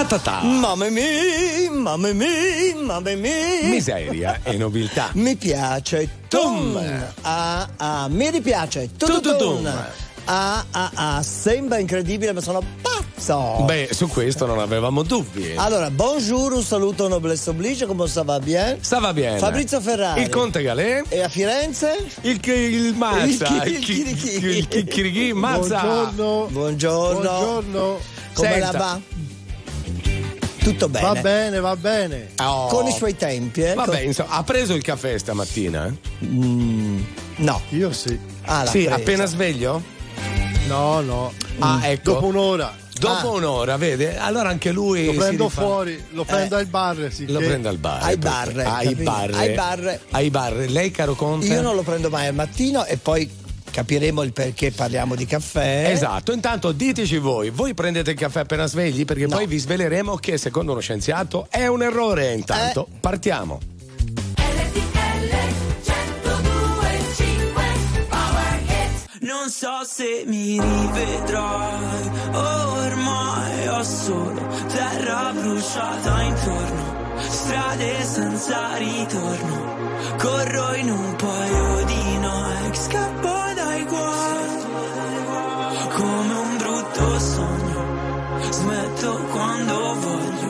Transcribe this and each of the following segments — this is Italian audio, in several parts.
Ta ta ta. Mamma mia, mamma mia, mamma mia. Miseria e nobiltà. Mi piace tum. Ah, ah, mi ripiace tum. Tututum. Ah, ah, ah, sembra incredibile, ma sono pazzo. Beh, su questo non avevamo dubbi. Allora, bonjour, un saluto noblesse oblige, come ça va bien? Ça va bene. Fabrizio Ferrari. Il Conte Galè. E a Firenze? Il, il Mazza. Il chirichi. Il chirichi Mazza. Buongiorno. Buongiorno. Buongiorno. Come Senta. la va? Tutto bene. Va bene, va bene. Oh. Con i suoi tempi, eh? Vabbè, insomma, ha preso il caffè stamattina? No. Io sì. Ah, sì, presa. appena sveglio? No, no. Ah, ecco. Dopo un'ora. Dopo Ah. un'ora, vede? Allora anche lui. Lo prendo rifà- fuori, lo prendo ai bar. Sì, Lo che- prende al bar. Ai bar. Ai bar. Ai bar. Lei, caro Conte? Io non lo prendo mai al mattino e poi capiremo il perché parliamo di caffè. Esatto, intanto diteci voi, voi prendete il caffè appena svegli perché No. poi vi sveleremo che secondo uno scienziato è un errore. Intanto Eh. partiamo. Non so se mi rivedrai, ormai ho solo terra bruciata intorno, strade senza ritorno, corro in un paio di Nike, scappo dai guai, come un brutto sogno, smetto quando voglio.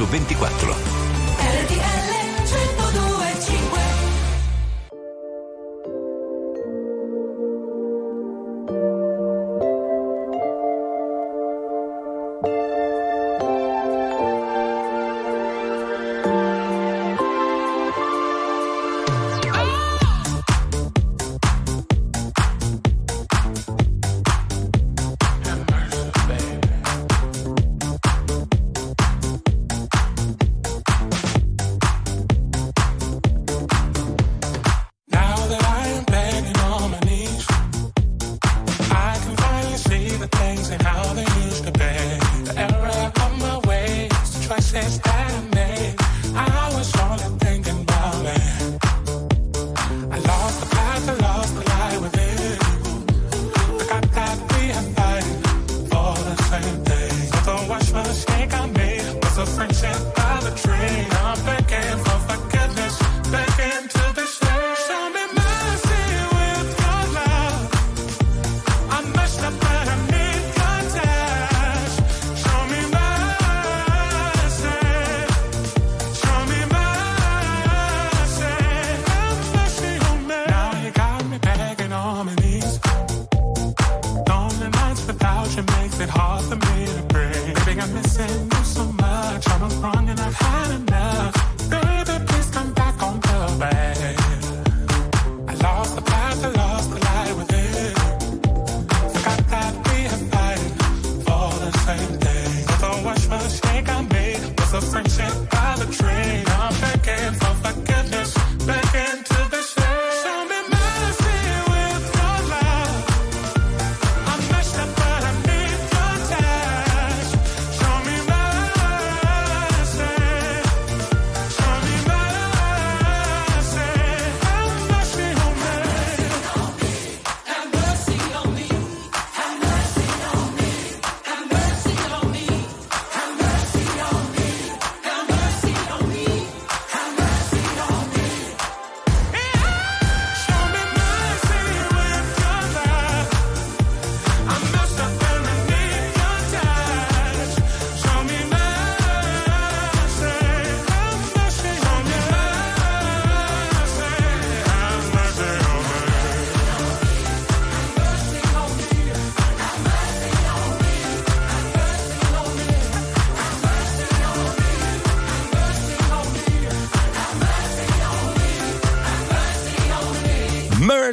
su 24.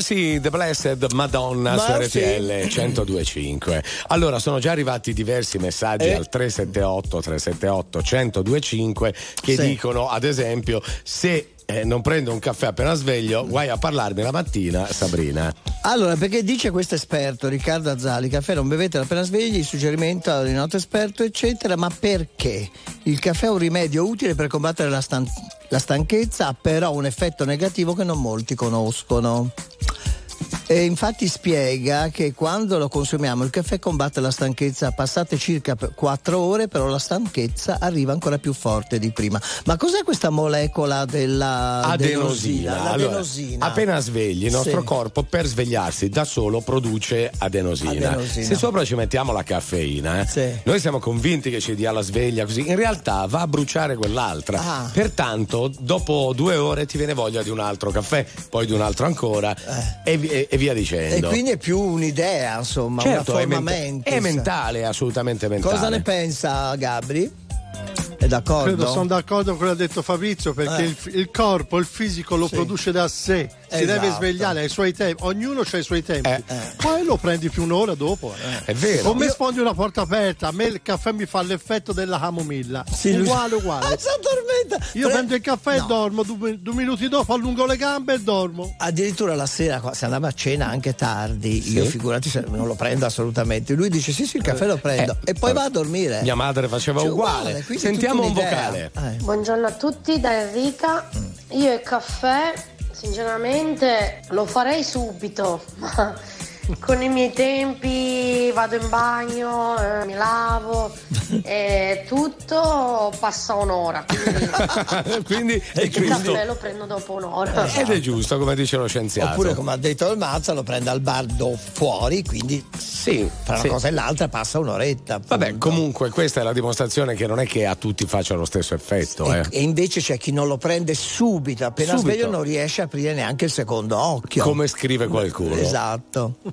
Mercy the Blessed Madonna Mercy. su RTL 1025. Allora, sono già arrivati diversi messaggi Eh. al 378 378 1025 che Sì. dicono, ad esempio, se eh, non prendo un caffè appena sveglio, guai a parlarmi la mattina, Sabrina. Allora, perché dice questo esperto, Riccardo Azzali, caffè non bevete appena svegli, il suggerimento di noto esperto, eccetera, ma perché? Il caffè è un rimedio utile per combattere la, stan- la stanchezza, ha però un effetto negativo che non molti conoscono. E infatti spiega che quando lo consumiamo il caffè combatte la stanchezza passate circa 4 ore, però la stanchezza arriva ancora più forte di prima. Ma cos'è questa molecola della Adenosina. Allora, L'adenosina. appena svegli, il nostro Sì. corpo per svegliarsi da solo produce adenosina. Adenosina. Se sopra ci mettiamo la caffeina, eh, Sì. noi siamo convinti che ci dia la sveglia così. In realtà va a bruciare quell'altra. Ah. Pertanto, dopo due ore ti viene voglia di un altro caffè, poi di un altro ancora e, vi- e- e via Eh. E dicendo. quindi è più un'idea, insomma, certo, una è, forma menta- mentis. è mentale, assolutamente mentale. Cosa ne pensa Gabri? È d'accordo? Credo sono d'accordo con quello che ha detto Fabrizio perché Eh. il, il corpo, il fisico lo Sì. produce da sé, si Esatto. deve svegliare ai suoi tempi, ognuno ha i suoi tempi, Eh. poi lo prendi più un'ora dopo. eh. È vero. Con me sfondi una porta aperta, a me il caffè mi fa l'effetto della camomilla, Sì, uguale uguale. Ah, si addormenta. Io Pre- prendo il caffè No. e dormo, due, due minuti dopo allungo le gambe e dormo. Addirittura la sera, se andava a cena anche tardi, io figurati se non lo prendo assolutamente. Lui dice: Sì, sì, il caffè lo prendo. Eh, e poi eh, va a dormire. Mia madre faceva Cioè, uguale. quindi Sentiamo un vocale. Eh. Buongiorno a tutti da Enrica. Io il caffè, sinceramente, lo farei subito, ma con i miei tempi vado in bagno, eh, mi lavo e tutto passa un'ora. Quindi quindi è il giusto. caffè lo prendo dopo un'ora. Ed è giusto, come dice lo scienziato. Oppure, come ha detto il Mazza, lo prende al bar do- fuori, quindi sì, tra una sì. cosa e l'altra passa un'oretta. Vabbè, appunto. comunque questa è la dimostrazione che non è che a tutti faccia lo stesso effetto. E, eh. e invece c'è chi non lo prende subito, appena Subito. sveglio non riesce a aprire neanche il secondo occhio. Come scrive qualcuno. Esatto.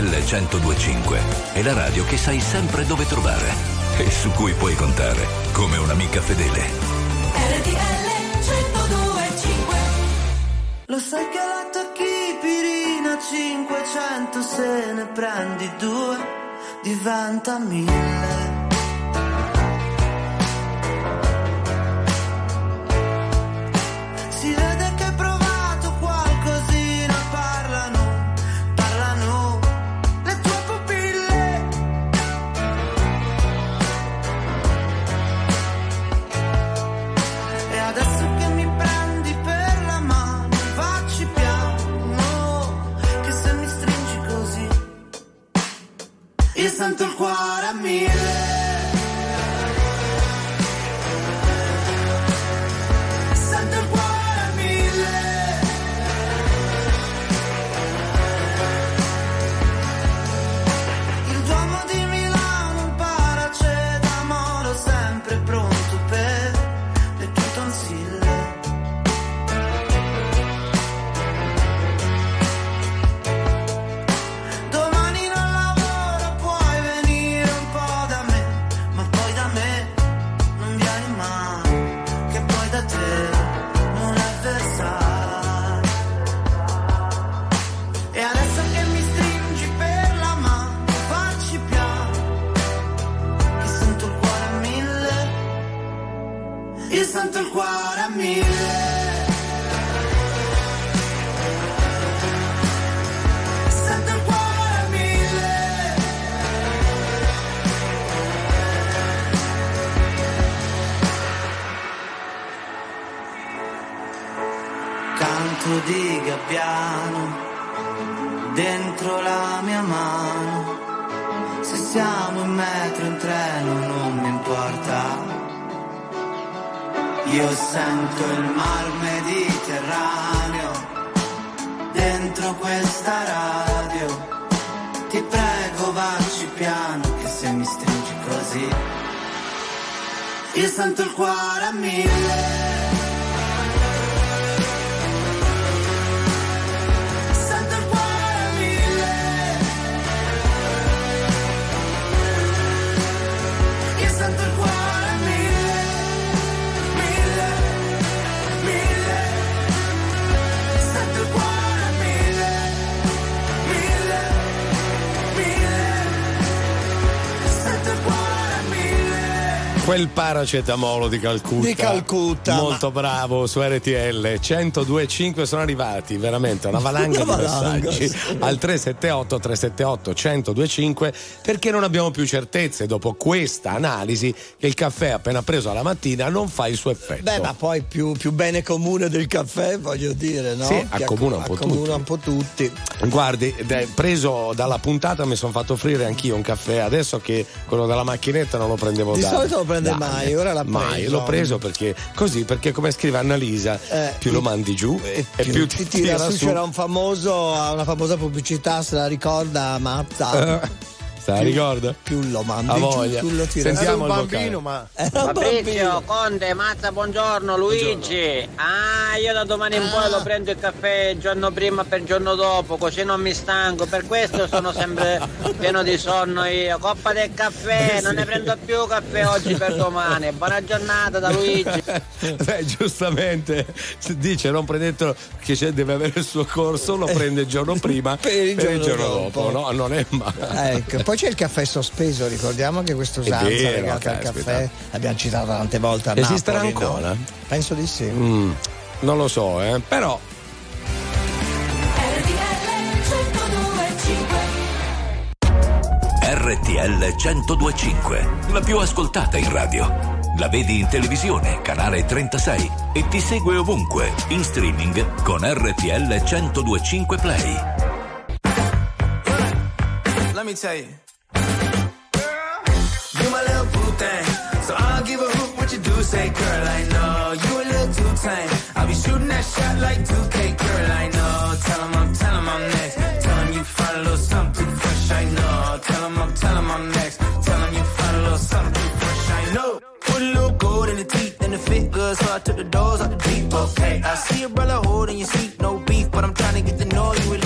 1025 è la radio che sai sempre dove trovare e su cui puoi contare come un'amica fedele. RTL 1025 Lo sai che la tocchi pirina 500 se ne prendi due diventa mille. Quel paracetamolo di Calcutta. Di Calcutta, Molto bravo su RTL. 1025 sono arrivati, veramente una valanga Una di valanga, messaggi sì. al 378 378 1025 perché non abbiamo più certezze dopo questa analisi che il caffè appena preso alla mattina non fa il suo effetto. Beh, ma poi più, più bene comune del caffè, voglio dire, no? Sì, Che accomuna un po' accomuna tutti. un po' tutti. Guardi, preso dalla puntata mi sono fatto offrire anch'io un caffè, adesso che quello della macchinetta non lo prendevo Di da solito lo prende da mai, ora l'ha Mai, preso. l'ho preso perché così, perché come scrive Annalisa, Eh, più lo mandi giù E e più ti ti tira tira su. su. C'era un famoso, una famosa pubblicità, se la ricorda, Mazza. Eh, Se la ricorda? Più lo mandi giù, voglia. più lo tira Era Sentiamo un il bambino, ma Era un Fabrizio, bambino. Conte, Mazza, buongiorno, Luigi. Ah, io da domani in poi lo prendo il caffè il giorno prima per il giorno dopo, così non mi stanco. Per questo sono sempre pieno di sonno io. Coppa del caffè, non ne prendo più caffè oggi per domani. Buona giornata da Luigi. Beh, giustamente si dice non prendetelo che c'è- deve avere il suo corso, lo prende il giorno prima Per il giorno dopo. No, non è male. Ecco, poi c'è il caffè sospeso, ricordiamo che questa usanza vero, legata al caffè l'abbiamo citato tante volte a Esisterà Napoli, no? ancora? Penso di sì. Mm, non lo so, eh, però RTL 1025, la più ascoltata in radio. La vedi in televisione, canale 36 e ti segue ovunque, in streaming con RTL 1025 Play. Let me tell. You say, girl. I know you a little too tame. I'll be shooting that shot like 2K, girl. I know. Tell 'em I'm, tell 'em I'm next. Tell 'em you find a little something fresh. I know. Tell 'em I'm, tell 'em I'm next. Tell 'em you find a little something fresh. I know. Put a little gold in the teeth and the fit good, so I took the doors out the deep. Okay, I see a brother holding your seat, no beef, but I'm trying to get to know you.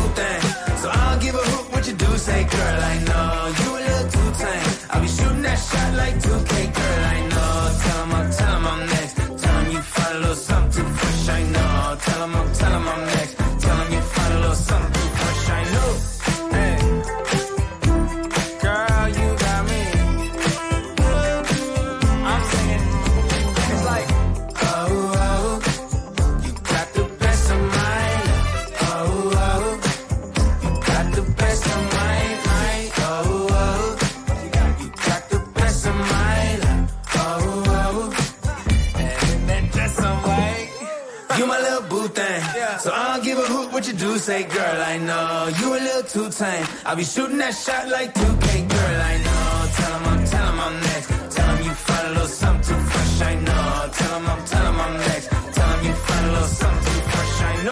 I'll be shooting that shot like 2K, girl, I know. Tell him I'm, tell I'm next. Tell him you find a little something too fresh, I know. Tell him I'm, tell I'm next. Tell him you find a little something too fresh, I know.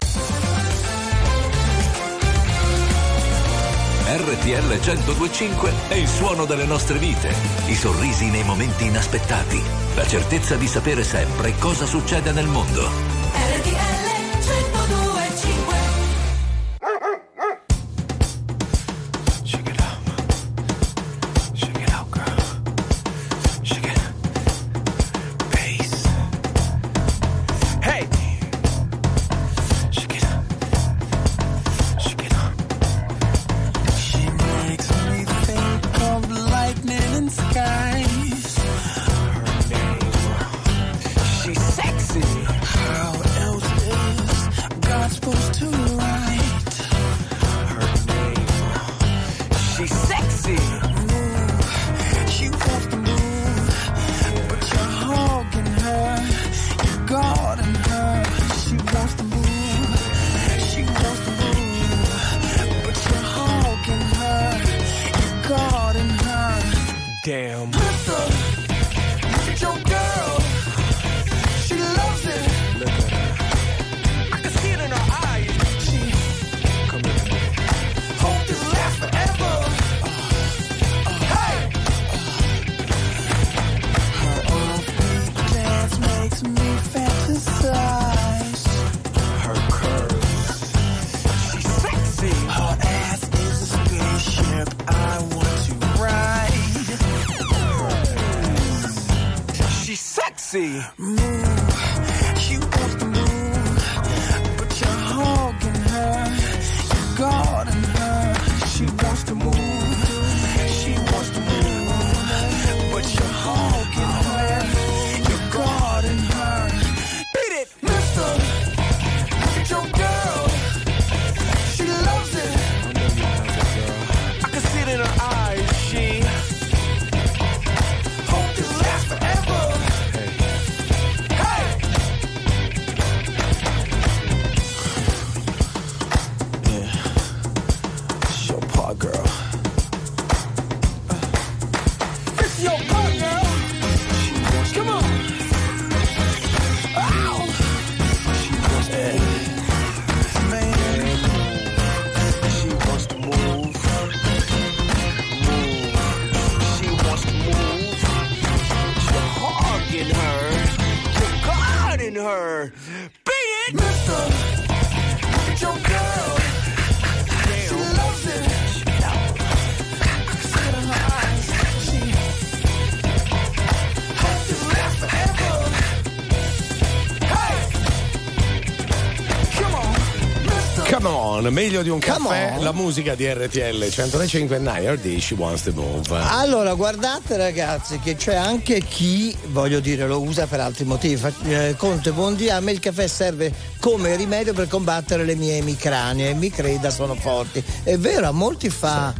RTL 1025 è il suono delle nostre vite, i sorrisi nei momenti inaspettati, la certezza di sapere sempre cosa succede nel mondo. Meglio di un Come caffè, on. la musica di RTL 105 Nair di She Wants to Move. Allora, guardate ragazzi che c'è anche chi, voglio dire, lo usa per altri motivi. Eh, Conte, buondì, a me il caffè serve come rimedio per combattere le mie emicranie. Mi creda, sono forti. È vero, a molti fa,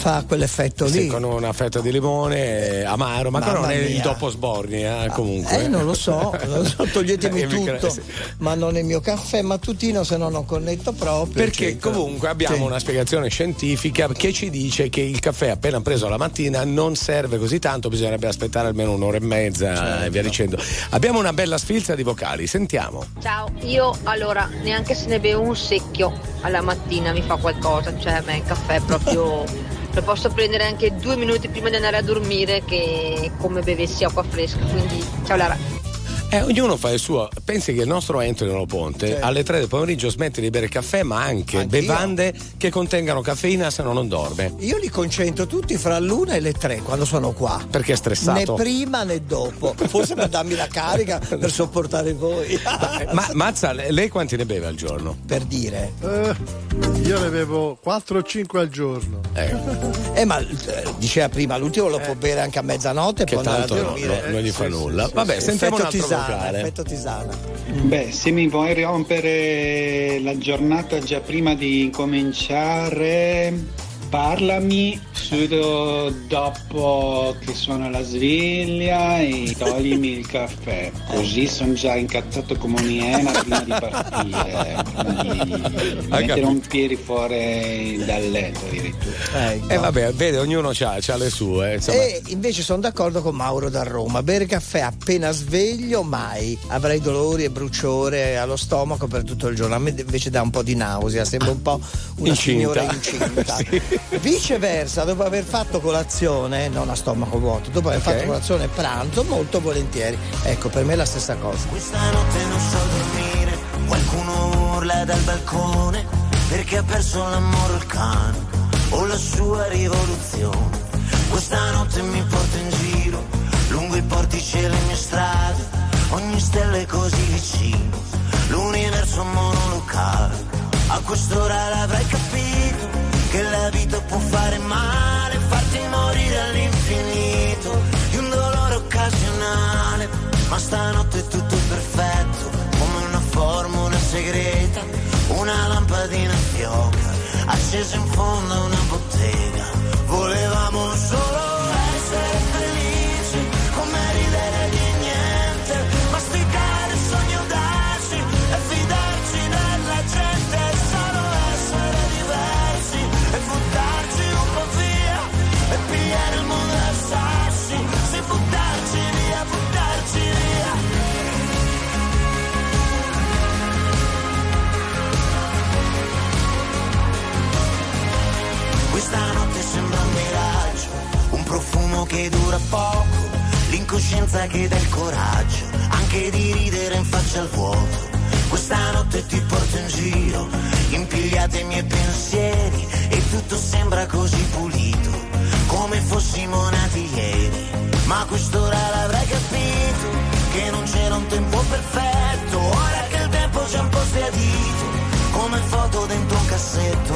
fa quell'effetto Sì, lì. con una fetta di limone eh, amaro, ma quello non è il dopo sborni, eh, comunque. Eh, non lo so, non lo so, toglietemi Eh, tutto, ma non il mio caffè mattutino, se no non connetto proprio. Perché eccetera. comunque abbiamo Sì. una spiegazione scientifica che ci dice che il caffè appena preso la mattina non serve così tanto, bisognerebbe aspettare almeno un'ora e mezza Certo. e via dicendo. Abbiamo una bella sfilza di vocali, sentiamo. Ciao, io allora neanche se ne bevo un secchio alla mattina mi fa qualcosa, cioè a me il caffè è proprio lo posso prendere anche due minuti prima di andare a dormire che come bevessi acqua fresca, quindi ciao Lara. Eh, ognuno fa il suo. Pensi che il nostro Antonio Ponte alle 3 del pomeriggio smette di bere caffè, ma anche Anch'io. bevande che contengano caffeina, se no non dorme. Io li concentro tutti fra l'una e le tre quando sono qua. Perché è stressato. Né prima né dopo. Forse per darmi la carica per sopportare voi. Ma Mazza, lei quanti ne beve al giorno? per dire. Eh, io ne bevo 4 o 5 al giorno. Eh, ma eh, diceva prima, l'ultimo lo può bere anche a mezzanotte e Che può andare a dormire. no- non gli fa nulla. sì, Vabbè, sentiamo un altro tisana, vocale. effetto tisana. Beh, se mi vuoi rompere la giornata già prima di cominciare, parlami subito dopo che suona la sveglia e toglimi il caffè. Così sono già incazzato come un'iena prima di partire. Quindi mettere un piede fuori dal letto addirittura. E vabbè, vede, ognuno ha le sue. Insomma, E invece sono d'accordo con Mauro da Roma. Bere caffè appena sveglio, mai. Avrei dolori e bruciore allo stomaco per tutto il giorno. A me invece dà un po' di nausea, sembra un po' una Incinta. signora incinta. Sì. Viceversa, dopo aver fatto colazione, non a stomaco vuoto, dopo aver Ok. fatto colazione e pranzo, molto volentieri. Ecco, per me è la stessa cosa. Questa notte non so dormire, qualcuno urla dal balcone perché ha perso l'amore il cane o la sua rivoluzione. Questa notte mi porto in giro, lungo i portici e le mie strade, ogni stella è così vicino, l'universo monolocale. A quest'ora l'avrai capito, che la vita può fare male, farti morire all'infinito, di un dolore occasionale. Ma stanotte è tutto perfetto, come una formula segreta, una lampadina fioca, accesa in fondo a una bottega. Profumo che dura poco, l'incoscienza che dà il coraggio, anche di ridere in faccia al vuoto. Questa notte ti porto in giro, impigliate i miei pensieri e tutto sembra così pulito, come fossimo nati ieri. Ma quest'ora l'avrai capito, che non c'era un tempo perfetto, ora che il tempo c'è un po' sbiadito, come foto dentro un cassetto.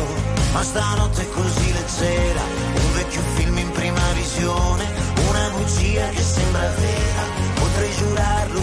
Ma stanotte è così leggera, un vecchio film visione, una bugia che sembra vera, potrei giurarlo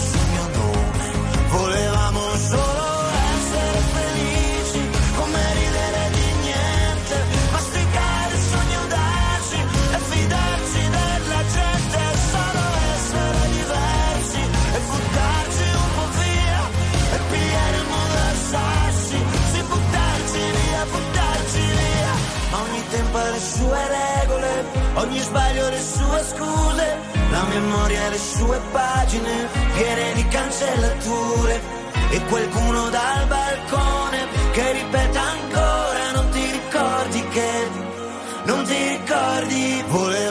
ogni sbaglio le sue scuse, la memoria le sue pagine, piene di cancellature. E qualcuno dal balcone che ripeta ancora, non ti ricordi che, non ti ricordi, volevamo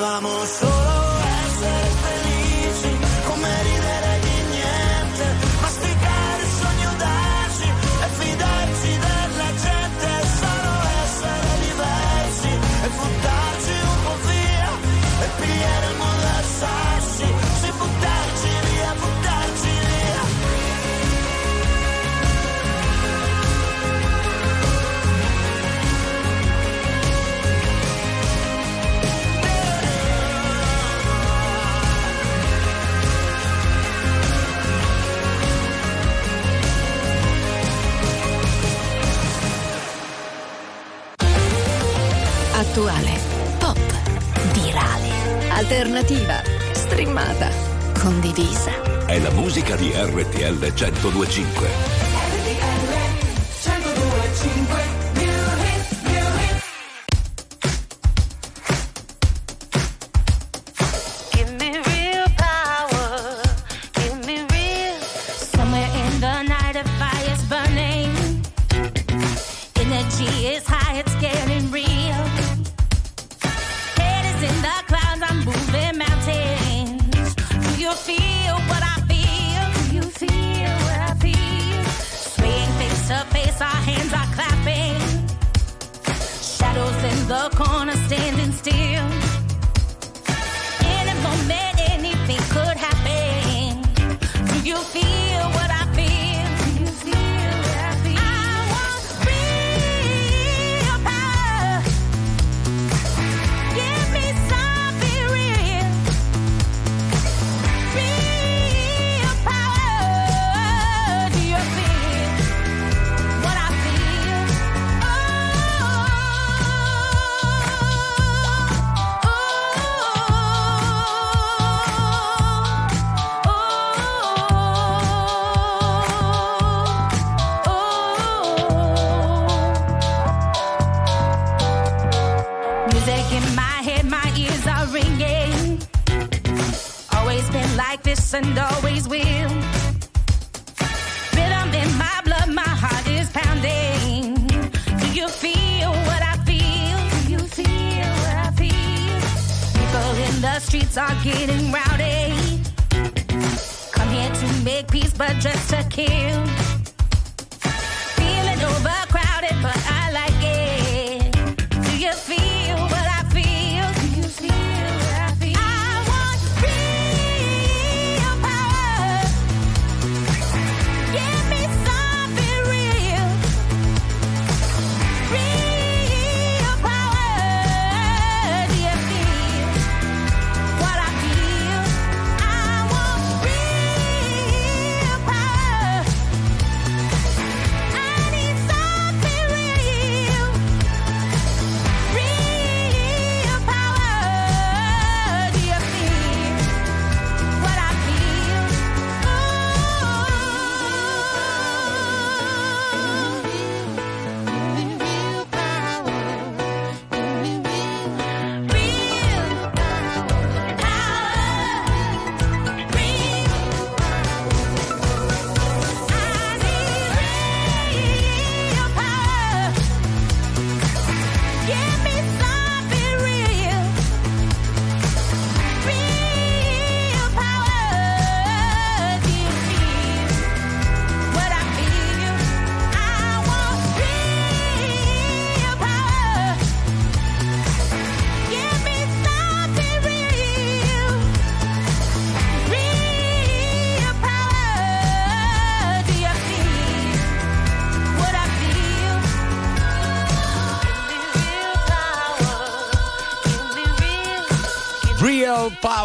musica di RTL 1025.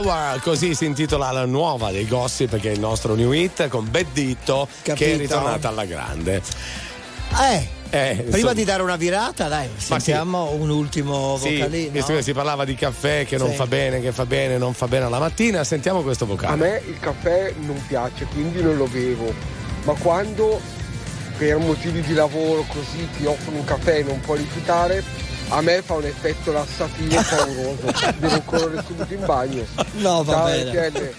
Real Power, così si intitola la nuova dei Gossip che è il nostro new hit con Beddito che è Capito. ritornata alla grande. Eh, Eh, prima insomma- di dare una virata, dai, sentiamo un ultimo Sì, vocalino. visto che si parlava di caffè che non Sì. fa bene, che fa bene, non fa bene alla mattina, sentiamo questo vocale. A me il caffè non piace, quindi non lo bevo. Ma quando per motivi di lavoro così ti offrono un caffè e non puoi rifiutare, a me fa un effetto lassativo pauroso. Devo correre subito in bagno. No, va Ciao, bene.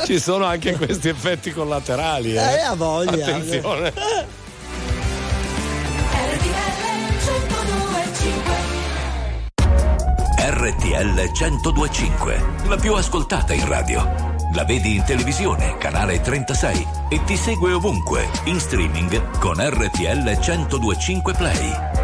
Ci sono anche questi effetti collaterali. Eh, Eh, ha voglia. Attenzione. RTL 1025, la più ascoltata in radio. La vedi in televisione, canale 36 e ti segue ovunque, in streaming con RTL 1025 Play.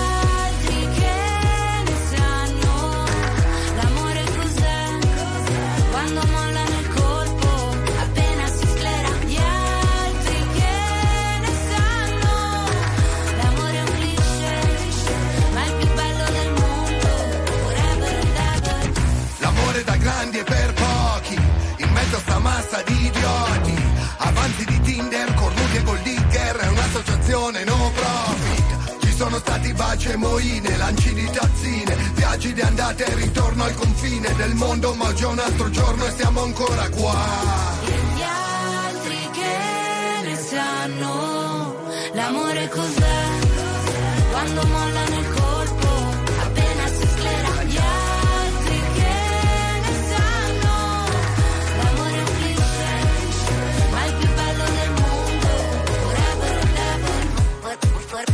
Stati baci e moine Lanci di tazzine Viaggi di andata e ritorno al confine del mondo Ma oggi è un altro giorno e siamo ancora qua. E gli altri che ne sanno l'amore cos'è? Quando mollano il colpo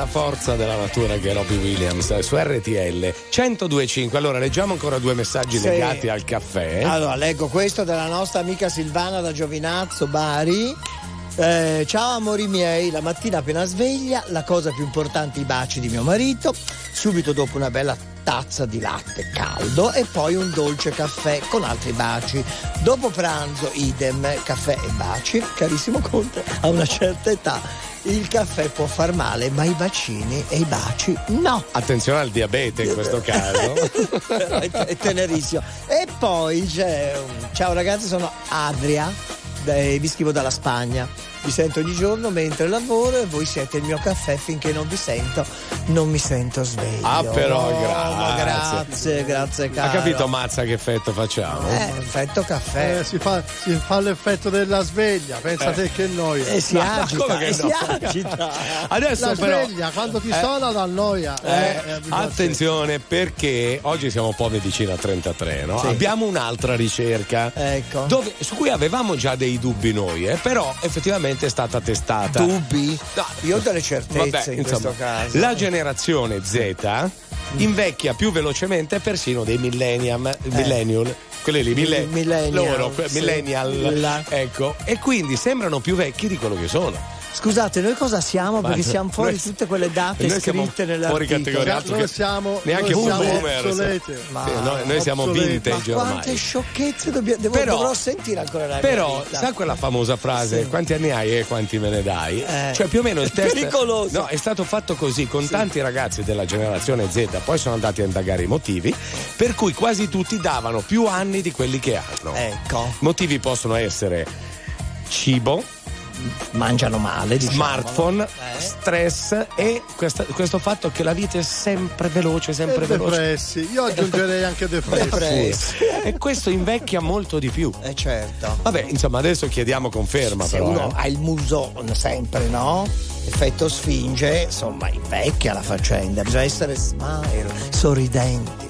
Quella forza della natura che è Robbie Williams eh, su RTL 1025. Allora leggiamo ancora due messaggi Sì. legati al caffè. Allora, leggo questo della nostra amica Silvana da Giovinazzo, Bari. Eh, ciao amori miei, la mattina appena sveglia, la cosa più importante i baci di mio marito, subito dopo una bella tazza di latte caldo e poi un dolce caffè con altri baci. Dopo pranzo idem, caffè e baci. Carissimo Conte, a una certa età il caffè può far male, ma i bacini e i baci no. Attenzione al diabete in questo caso. È, tenerissimo. E poi c'è un... Ciao ragazzi, sono Adria, vi scrivo dalla Spagna. Vi sento ogni giorno mentre lavoro e voi siete il mio caffè finché non vi sento, non mi sento sveglio. Ah, però, Oh, ma grazie. grazie, grazie caro. Ha capito Mazza che effetto facciamo? Eh, effetto caffè. Eh, si, fa, si fa l'effetto della sveglia, pensa Eh. te che noia. E si No, ma agita, che e no? si agita. Adesso la però sveglia, quando ti Eh. suona dà noia. Eh, Eh, eh, attenzione perché oggi siamo un po' medicina 33, no? Sì. Abbiamo un'altra ricerca Ecco. dove- su cui avevamo già dei dubbi noi, eh, però effettivamente è stata testata. Dubbi? No. Io ho delle certezze Vabbè, in insomma, questo caso. La generazione Z invecchia più velocemente persino dei millennium, millennial, quelli lì, mille- Eh. Millennial, loro, sì. millennial, La- ecco, e quindi sembrano più vecchi di quello che sono. Scusate, noi cosa siamo? Perché Ma- siamo fuori noi- tutte quelle date scritte fuori nell'articolo. categoria, altro Noi che- siamo, neanche noi un siamo boomer. obsoleti. Ma- Sì, noi, noi siamo vintage Ma ormai. quante sciocchezze dobbiamo, devo- Però- dovrò sentire ancora nella Però, mia vita. sa quella famosa frase, Sì. quanti anni hai e quanti me ne dai? Eh. Cioè, più o meno il È test. pericoloso. No, è stato fatto così con tanti ragazzi della generazione Z, poi sono andati a indagare i motivi, per cui quasi tutti davano più anni di quelli che hanno. Ecco, Motivi possono essere cibo, mangiano male, diciamo. smartphone, Eh. stress e questa- questo fatto che la vita è sempre veloce, sempre E veloce. depressi. Io aggiungerei anche depressi. Depressi. E questo invecchia molto di più. Eh certo. Vabbè, insomma, adesso chiediamo conferma, Se però. uno eh. ha il muso sempre, no? Effetto sfinge, insomma, invecchia la faccenda. Bisogna essere smile, sorridenti.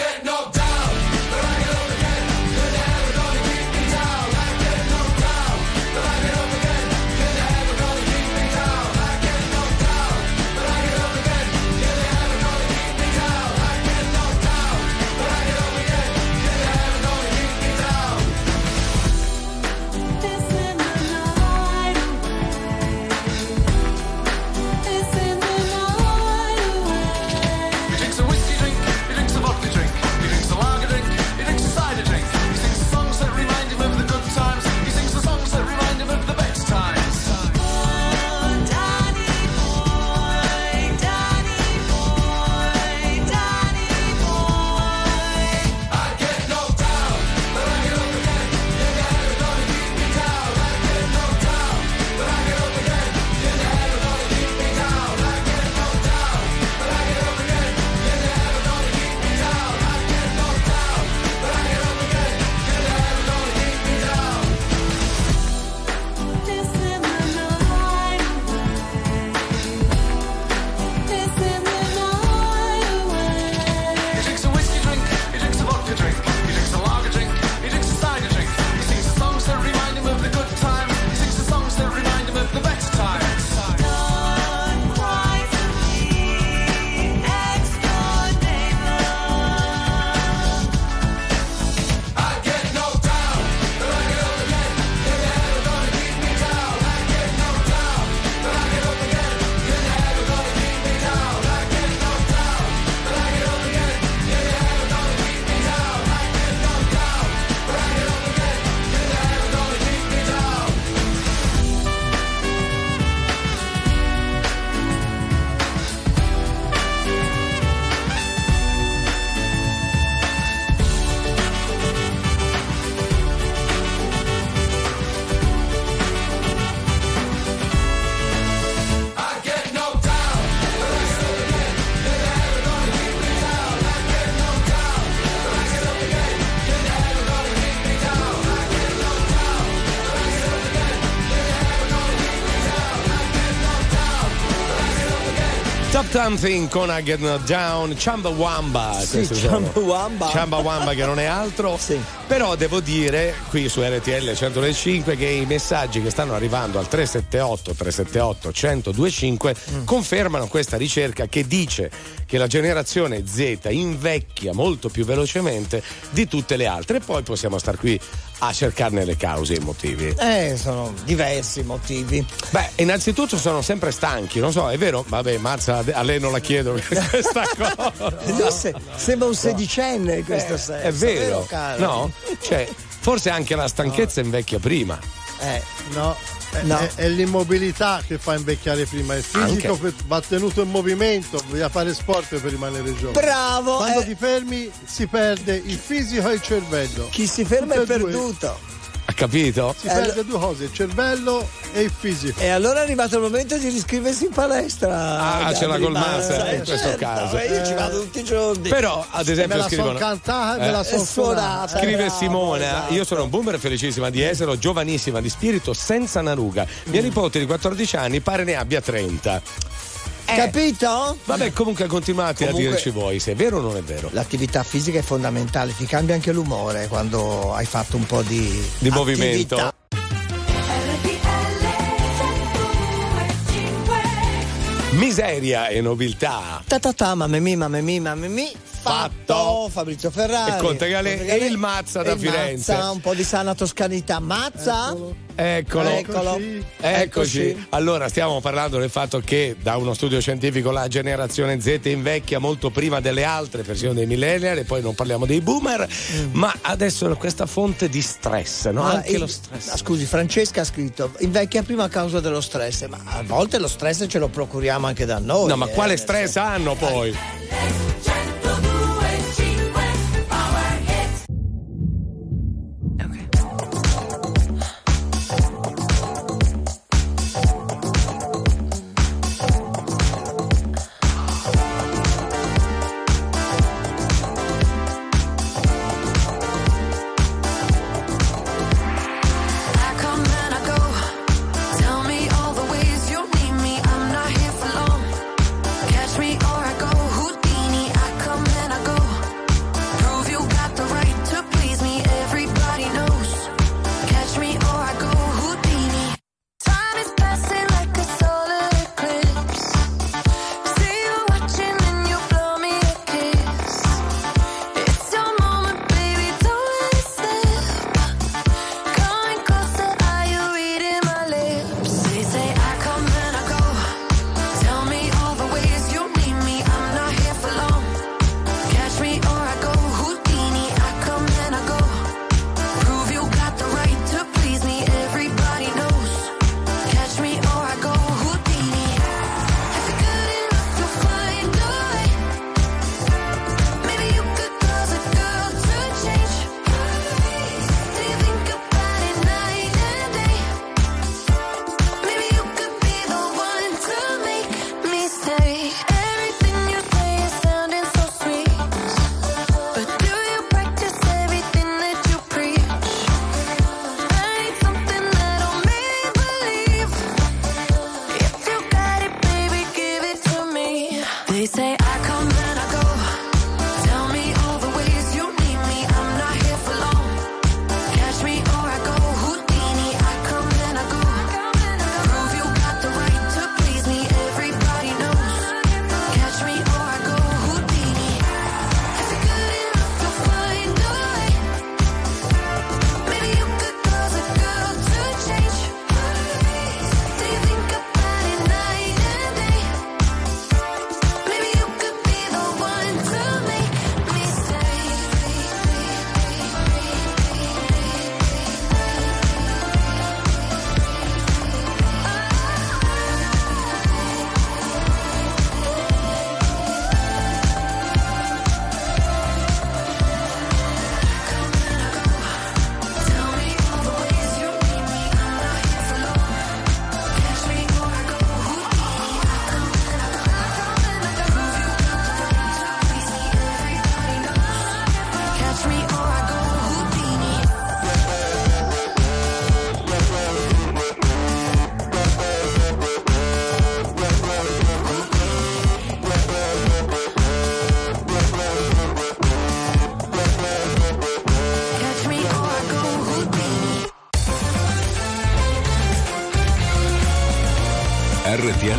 Something con I Get Not Down, Chumbawamba. Sì, questi sono- Chumbawamba. Chumbawamba che non è altro. Però devo dire qui su RTL 105 che i messaggi che stanno arrivando al 378 378 1025 Mm. confermano questa ricerca che dice che la generazione Z invecchia molto più velocemente di tutte le altre. E poi possiamo star qui a cercarne le cause e i motivi. Eh, sono diversi motivi. Beh, innanzitutto sono sempre stanchi, non so, è vero? Vabbè, Mazza, a lei non la chiedo questa cosa. Lui se- sembra un sedicenne in questo Eh, senso. è vero, caro? no? Cioè, forse anche la stanchezza invecchia prima. Eh. No, è, No. è- è l'immobilità che fa invecchiare prima. Il fisico Anche. per- va tenuto in movimento, bisogna fare sport per rimanere giovane. Bravo, Quando eh. ti fermi si perde il fisico e il cervello. Chi si ferma Tutte è e due. Ha capito? Si perde due cose, il cervello e il fisico. E allora è arrivato il momento di riscriversi in palestra. Ah, ce l'ha Gabri col eh, in questo certo, caso. eh, Io ci vado tutti i giorni. Però, ad esempio, me la scrivono. son cantata e me la Eh, son suonata. Scrive bravo, Simona, esatto. io sono un boomer felicissima di essere, giovanissima di spirito, senza una ruga. Mia nipote di 14 anni pare ne abbia 30. Capito? Vabbè, comunque continuate Comunque- a dirci voi se è vero o non è vero. L'attività fisica è fondamentale, ti cambia anche l'umore quando hai fatto un po' di, Di movimento. Miseria e nobiltà. Ta ta ta, mamma mia, mamma mia, mamma mia. Fatto. Fabrizio Ferrari. E Conte Galè e il Mazza da il Firenze. Mazza, un po' di sana toscanità. Mazza? Eccolo. Eccolo. Eccoci. Allora, stiamo parlando del fatto che da uno studio scientifico la generazione Z invecchia molto prima delle altre persone dei millennial e poi non parliamo dei boomer, ma adesso questa fonte di stress, no? Ah, Anche il- lo stress. ah, Scusi, Francesca ha scritto invecchia prima a causa dello stress, ma a volte lo stress ce lo procuriamo anche da noi. No, ma eh, quale stress hanno poi?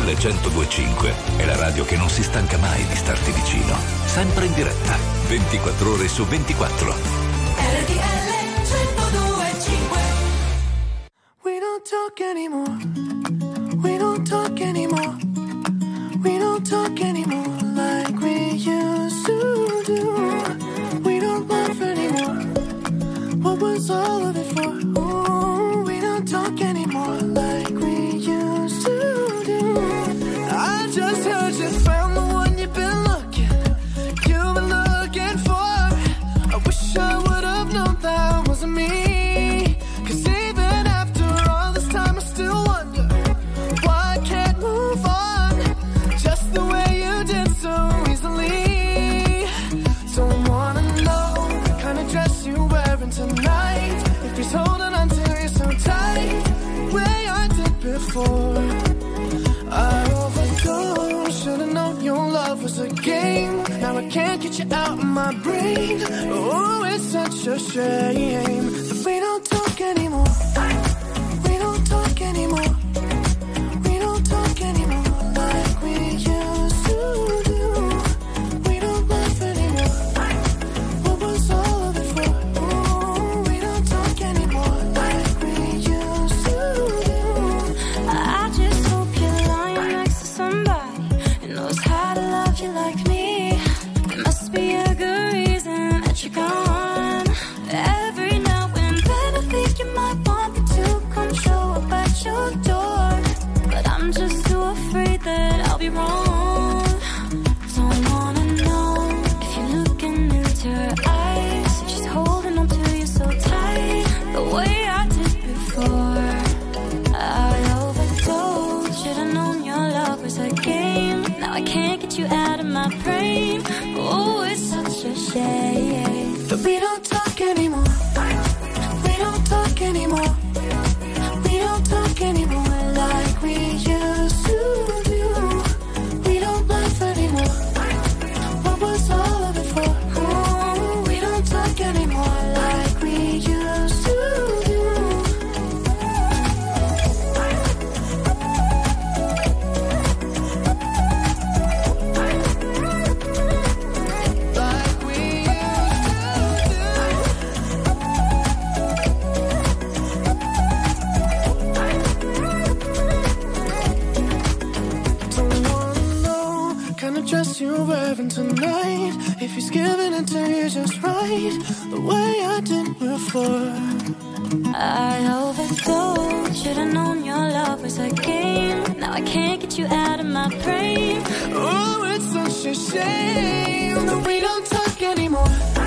1025 è la radio che non si stanca mai di starti vicino. Sempre in diretta, 24 ore su 24. RTL 1025 We don't talk anymore. I can't get you out of my brain. Oh, it's such a shame that we don't talk anymore.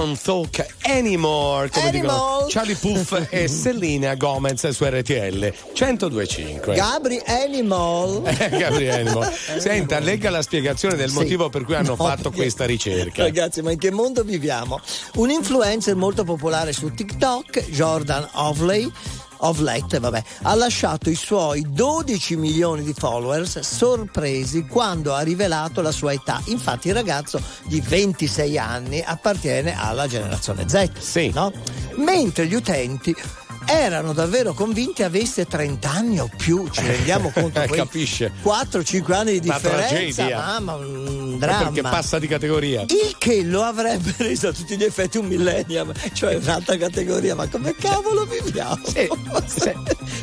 Don't talk anymore, come Animal. dicono Charlie Puff e Selena Gomez su RTL 1025. Gabri Animal. Eh, Gabriele, senta, legga la spiegazione del Sì. motivo per cui hanno No, fatto questa ricerca. Ragazzi, ma in che mondo viviamo? Un influencer molto popolare su TikTok, Jordan Ovley. Ovlet, vabbè, ha lasciato i suoi 12 milioni di followers sorpresi quando ha rivelato la sua età. Infatti il ragazzo di 26 anni appartiene alla generazione Z. no? Mentre gli utenti erano davvero convinti avesse 30 anni o più, ci rendiamo conto Eh, quei capisce. 4-5 anni di Una differenza, tragedia. mamma, un Ma dramma. Perché passa di categoria. Il che lo avrebbe reso a tutti gli effetti un millennium, cioè un'altra categoria, ma come cavolo viviamo?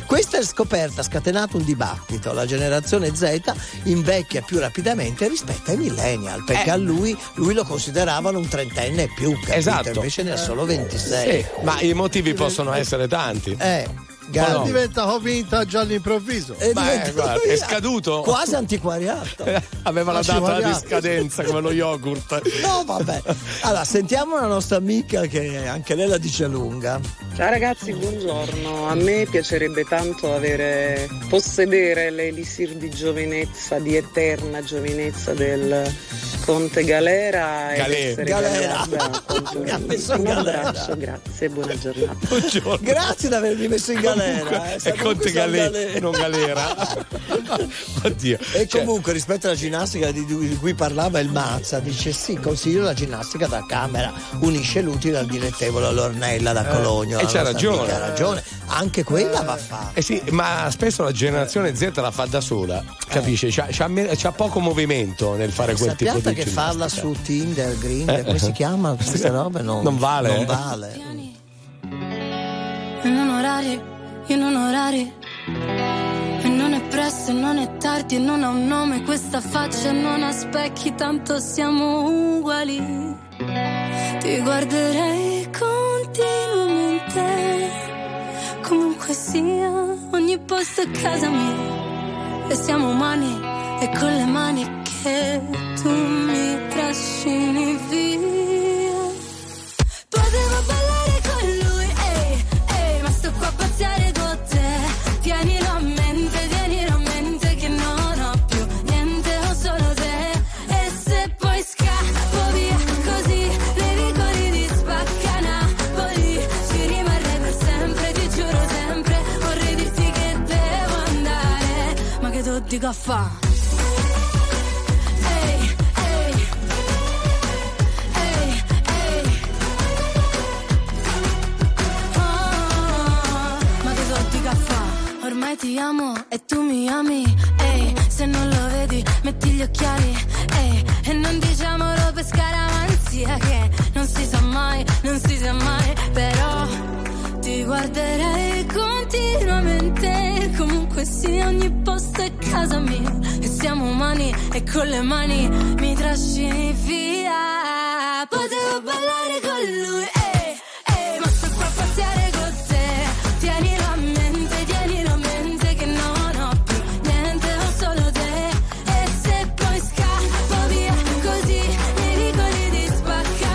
Questa scoperta ha scatenato un dibattito. La generazione Z invecchia più rapidamente rispetto ai millennial, perché Eh. a lui, lui lo consideravano un trentenne e più, capito? Esatto. invece ne ha solo 26. Sì, ma i motivi possono essere tanti. Eh, No? Diventa vintage all'improvviso. E Ma diventa- è, guarda, è scaduto? Quasi antiquariato. Aveva la data di scadenza come lo yogurt. No, vabbè. Allora, sentiamo la nostra amica che anche lei la dice lunga. Ciao ragazzi, buongiorno. A me piacerebbe tanto avere, possedere l'elisir di giovinezza, di eterna giovinezza del Conte Galera e Galè. essere Galera. Galera quanto Mi ha messo in un abbraccio, grazie e buona giornata. Buongiorno. Grazie di avermi messo in galera. Comunque, eh. è Sappiamo Conte che galera. non galera. Oddio. E Cioè, comunque rispetto alla ginnastica di, di cui parlava il Mazza, dice sì, consiglio la ginnastica da camera, unisce l'utile al dilettevole all'Ornella da Eh, Cologno. e c'ha ragione. amica Ha ragione, anche quella va fatta. Eh sì, ma spesso la generazione Z la fa da sola, capisci? C'ha, c'ha me- c'ha poco movimento nel fare quel tipo di che ginnastica. farla su Tinder, Grindr, Eh. come si chiamano queste robe? Non, Non vale, Non eh. vale. Non orari, io non orari. E non è presto e non è tardi e non ha un nome questa faccia non ha specchi, tanto siamo uguali. Ti guarderei continuamente, comunque sia, ogni posto è casa mia. E siamo umani e con le mani che tu mi trascini via. Ma che fa'? Ma che so di caffè? Ormai ti amo e tu mi ami. Ehi, se non lo vedi, metti gli occhiali. Ehi, e non diciamolo per scaramanzia che non si sa mai, non si sa mai. Però ti guarderei continuamente. Comunque sia, ogni posto è casa mia. E siamo umani e con le mani mi trascini via. Potevo ballare con lui, ehi, ehi, ma sto qua a pazziare con te. Tienilo a mente, tienilo a mente che non ho più niente, ho solo te. E se poi scappo via così, nei vicoli di spacca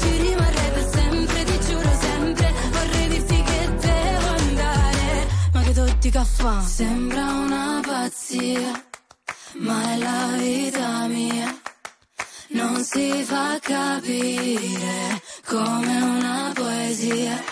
ci rimarrei per sempre, ti giuro sempre. Vorrei dirti che devo andare, ma che tutti caffè. Sembra Si fa capire come una poesia.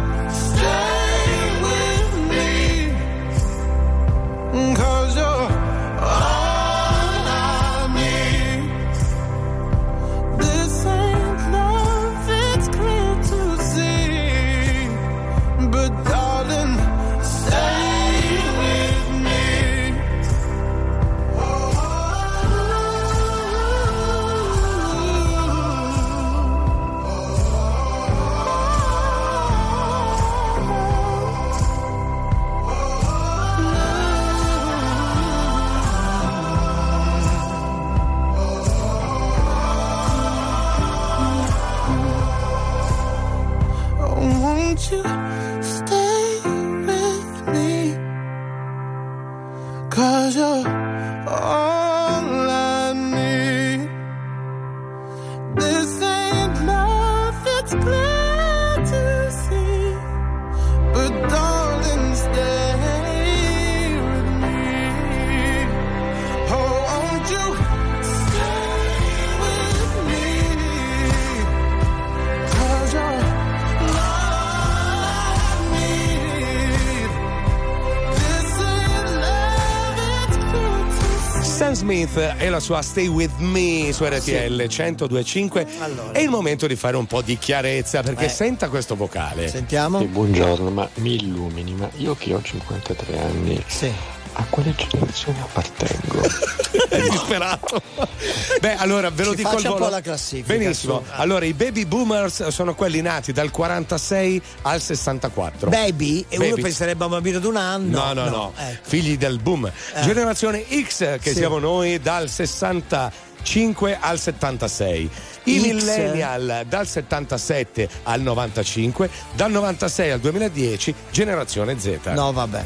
sua Stay With Me su RTL 1025 Allora. è il momento di fare un po' di chiarezza perché Eh. senta questo vocale Sentiamo. Sì, buongiorno, ma mi illumini, ma io che ho 53 anni, a quale generazione appartengo? è disperato beh allora ve lo Ci dico al un volo po' la classifica, benissimo su. allora i baby boomers sono quelli nati dal 46 al 64 Baby, e uno Baby. penserebbe a un bambino di un anno. No, no, no, ecco. figli del boom. Eh. Generazione X che Sì. siamo noi dal 65 al 76. I X. millennial dal 77 al 95, dal 96 al 2010, generazione Z. No, vabbè.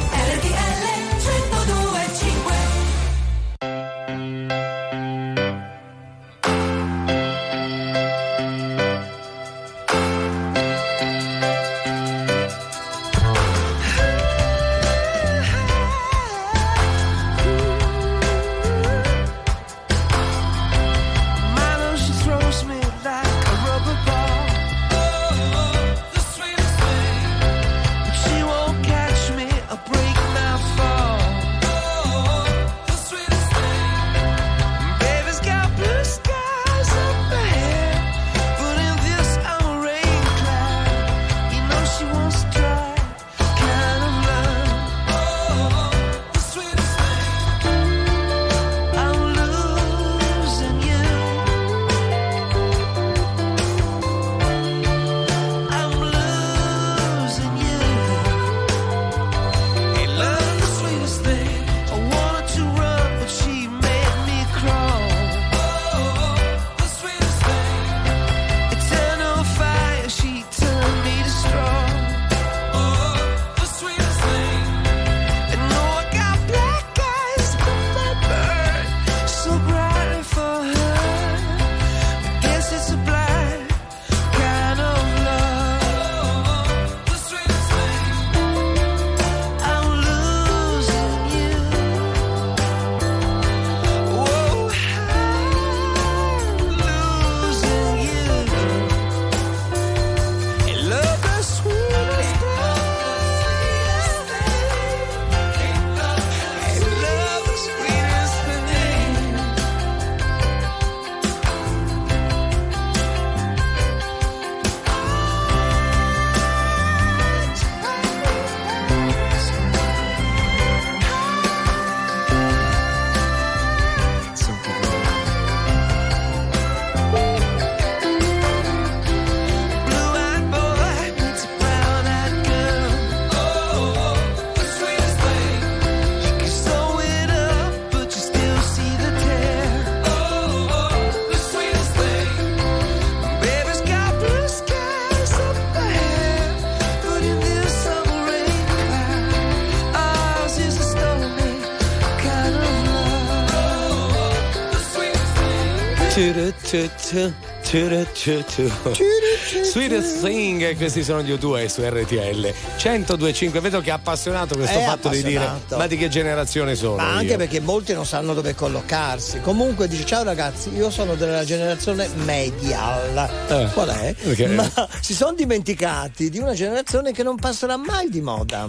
Sweetest Thing, questi sono gli U2 su RTL 1025. Vedo che è appassionato questo È fatto di dire appassionato. ma di che generazione sono? Ma anche io?" perché molti non sanno dove collocarsi. Comunque dice: Ciao ragazzi, io sono della generazione medial. Eh, Qual è? perché- Ma si sono dimenticati di una generazione che non passerà mai di moda.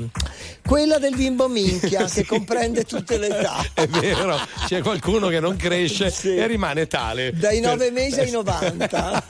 Quella del bimbo minchia, che comprende tutte le età. È vero, c'è qualcuno che non cresce e rimane tale. Dai Per- nove mesi ai 90.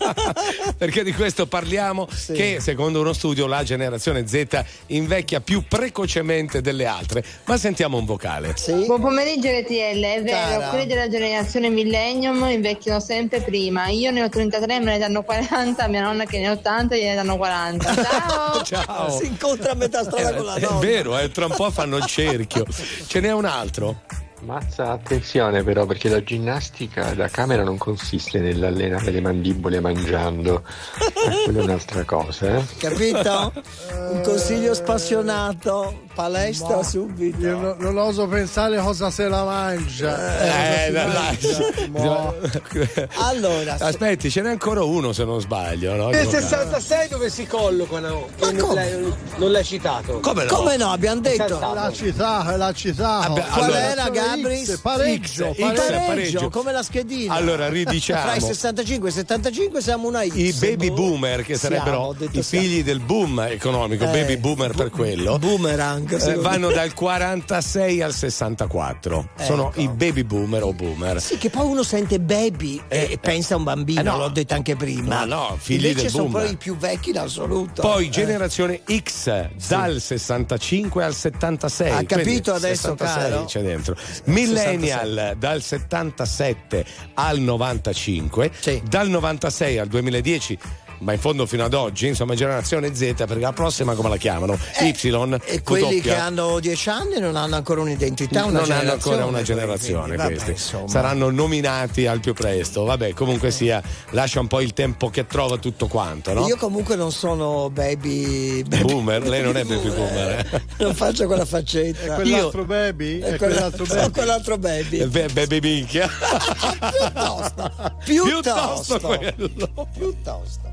Perché di questo parliamo che secondo uno studio la generazione Z invecchia più precocemente delle altre. Ma sentiamo un vocale. Buon pomeriggio RTL, è vero, Cara. quelli della generazione millennium invecchiano sempre prima. Io ne ho 33, me ne danno 40, mia nonna che ne ha 80 gliene danno 40. Ciao! Ciao. Si incontra a metà strada con la È nonna. vero, eh, tra un po' fanno il cerchio. Ce n'è un altro? Mazza, attenzione però perché la ginnastica da camera non consiste nell'allenare le mandibole mangiando, Eh, quella è un'altra cosa. Eh? Capito? Un consiglio spassionato, palestra Ma subito. Io no- non oso pensare cosa se la mangia. Eh, dai, Mo. Allora, aspetti, ce n'è ancora uno se non sbaglio. No? Nel 66 dove si collocano? Non l'hai, non l'hai citato. Come no? Come no? Abbiamo detto. L'ha citato, l'ha citato. Vabbè, Qual allora- era Gabris? X, pareggio, X, pareggio, pareggio. come la schedina. Allora, ridiciamo. Fra i 65 e i 75 siamo una X. I baby boomer, che Siamo, sarebbero detto i siamo. figli del boom economico, Eh, baby boomer per quello, Boomerang. eh, vanno me. dal 46 al 64. Sono Ecco. i baby boomer o boomer. Sì, che poi uno sente baby e pensa a un bambino, eh no. l'ho detto anche prima. No, no, figli Invece del sono boom. poi i più vecchi in assoluto. Poi Eh. generazione X dal 65 al 76. Ha capito adesso, 66 caro? c'è dentro. Millennial dal 77 al 95, dal 96 al 2010 ma in fondo fino ad oggi, insomma, generazione Z, perché la prossima come la chiamano? y. Eh, E quelli che hanno dieci anni non hanno ancora un'identità, una non hanno generazione. ancora una generazione quindi, vabbè, questi insomma. saranno nominati al più presto vabbè comunque sia lascia un po' il tempo che trova tutto quanto no? Io comunque non sono baby, baby- boomer lei non è baby boomer eh? non faccio quella faccetta. E quell'altro baby? È E quella- quell'altro sono baby? quell'altro baby. Eh, beh, baby minchia Piuttosto, quello. piuttosto.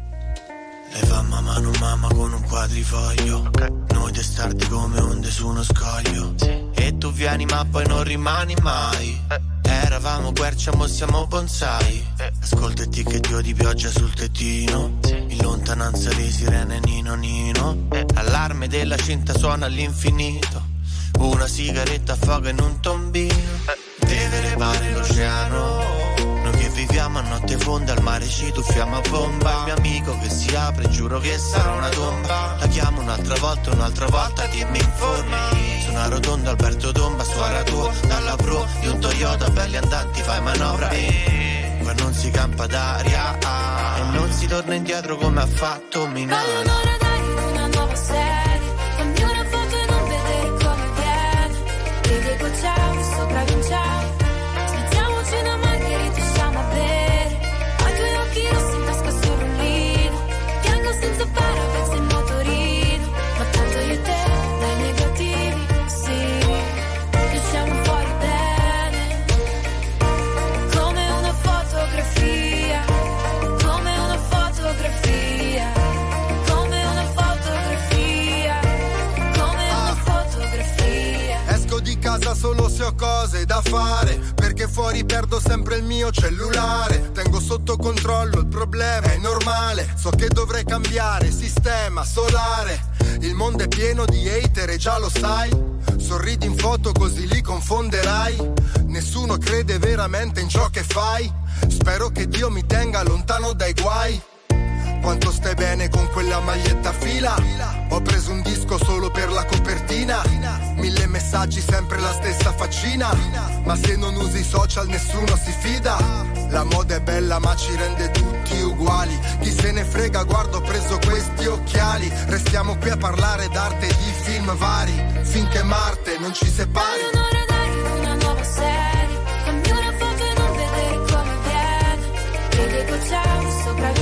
Le fa mamma non mamma con un quadrifoglio. Noi testardi come onde su uno scoglio E tu vieni ma poi non rimani mai. Eravamo quercia, mo siamo bonsai. Ascolta e che dio di pioggia sul tettino. In lontananza le sirene nino nino. Allarme della cinta suona all'infinito. Una sigaretta affoga in un tombino. Deve levare l'oceano che viviamo a notte fonda al mare ci tuffiamo a bomba. Il mio amico che si apre giuro che sarà una tomba. La chiamo un'altra volta, un'altra volta dimmi informi. Su una rotonda Alberto Tomba, suora tua. Dalla pro di un Toyota, belli andanti fai manovra. E qua non si campa d'aria. E non si torna indietro come ha fatto Milano fare Perché fuori perdo sempre il mio cellulare. Tengo sotto controllo il problema, è normale. So che dovrei cambiare sistema solare. Il mondo è pieno di hater e già lo sai. Sorridi in foto così li confonderai. Nessuno crede veramente in ciò che fai. Spero che Dio mi tenga lontano dai guai quanto stai bene con quella maglietta a fila. Ho preso un disco solo per la copertina. Mille messaggi, sempre la stessa faccina. Ma se non usi i social nessuno si fida. La moda è bella ma ci rende tutti uguali. Chi se ne frega, guardo ho preso questi occhiali. Restiamo qui a parlare d'arte e di film vari. Finché Marte non ci separi. Serie. Fammi una foto e non vedere come viene. Vedi gocciamo, sopra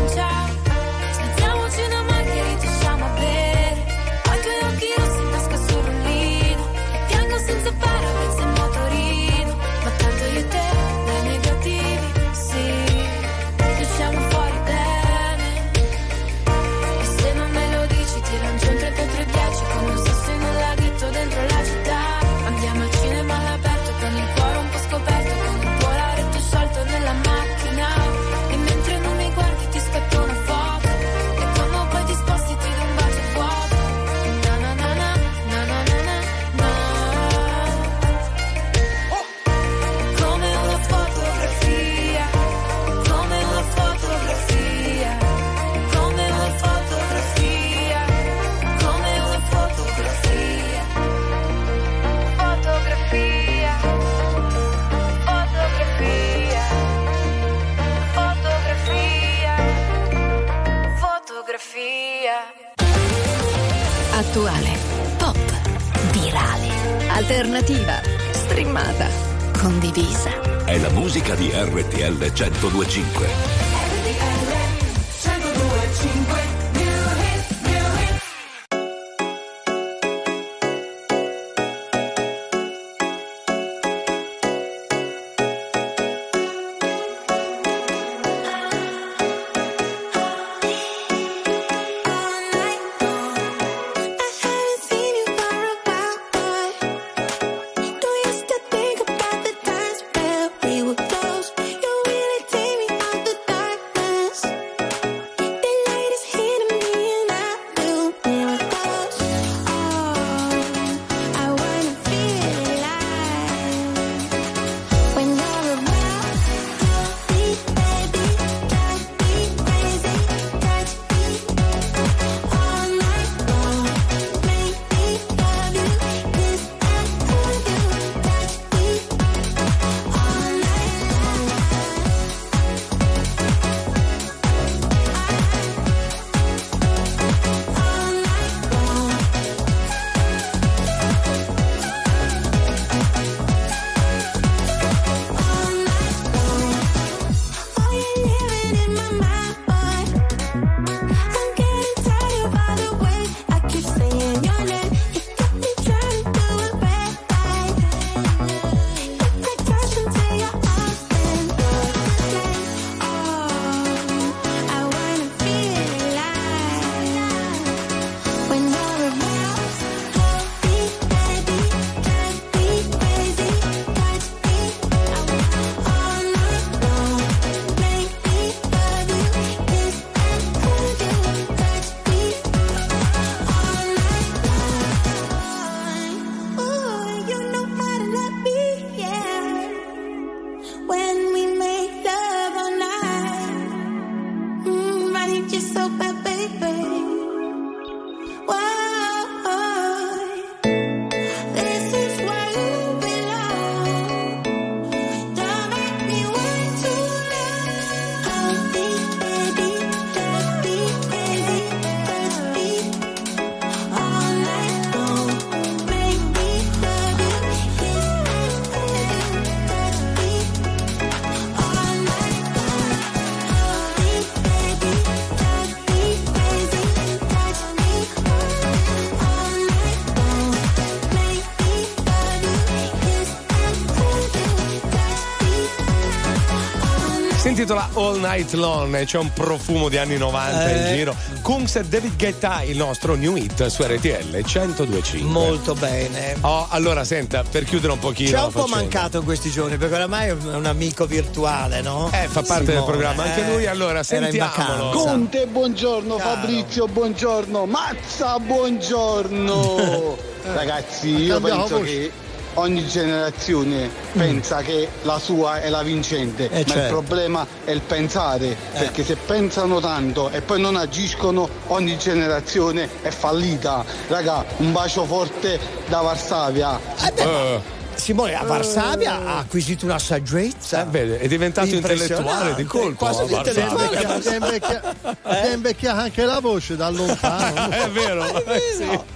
RTL 1025. Intitola All Night Long e c'è un profumo di anni 90 Eh. in giro. Kungs e David Guetta, il nostro new hit su RTL 1025. Molto bene. Oh, allora senta, per chiudere un pochino. Ci ha un po' faccenda. mancato in questi giorni perché oramai è un amico virtuale, no? Eh, fa parte del programma anche lui, allora, sentiamolo. Conte, buongiorno, Fabrizio, buongiorno, Mazza, buongiorno. Ragazzi, io penso voce. che ogni generazione pensa che la sua è la vincente, ma il certo. problema è il pensare, perché se pensano tanto e poi non agiscono, ogni generazione è fallita. Raga, un bacio forte da Varsavia. Eh. Simone, a Varsavia ha acquisito una saggezza. Eh, vede, è diventato intellettuale di colpo. Quasi a un Varsavia. intellettuale. Ti è invecchia- ti è invecchiata anche la voce da lontano. È vero. sì.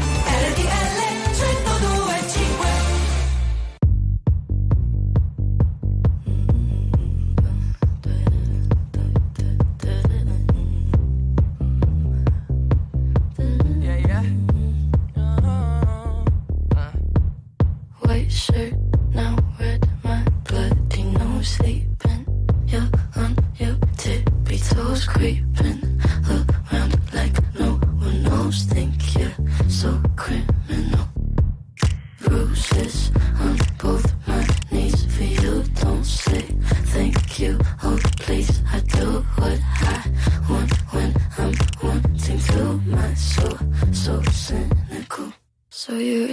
So you're